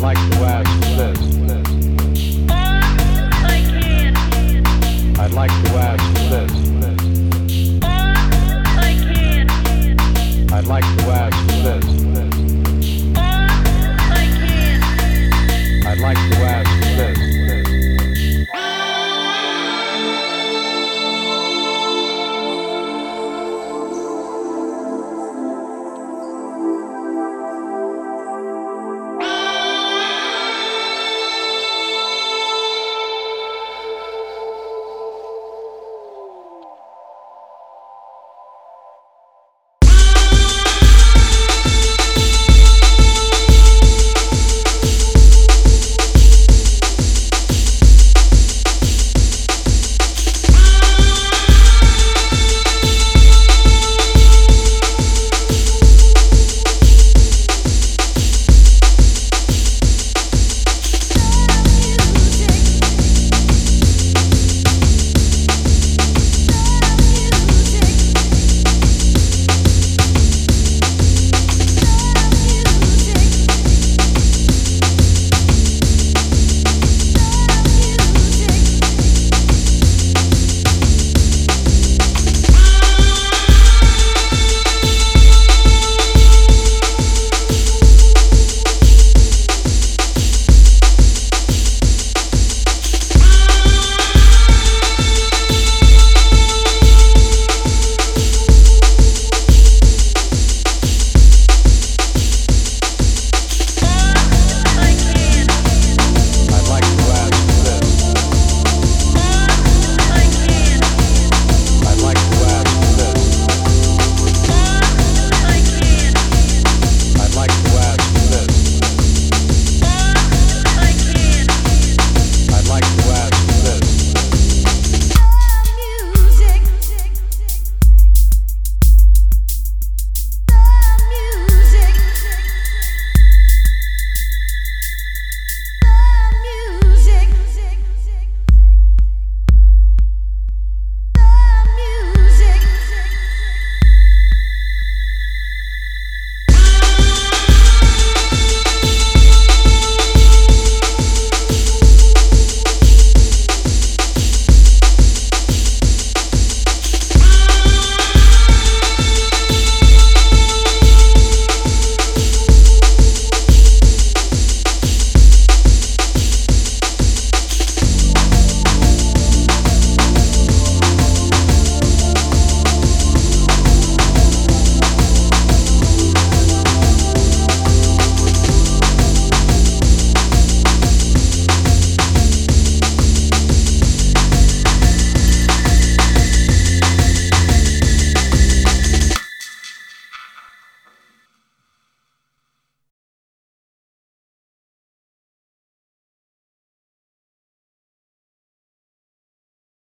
like the way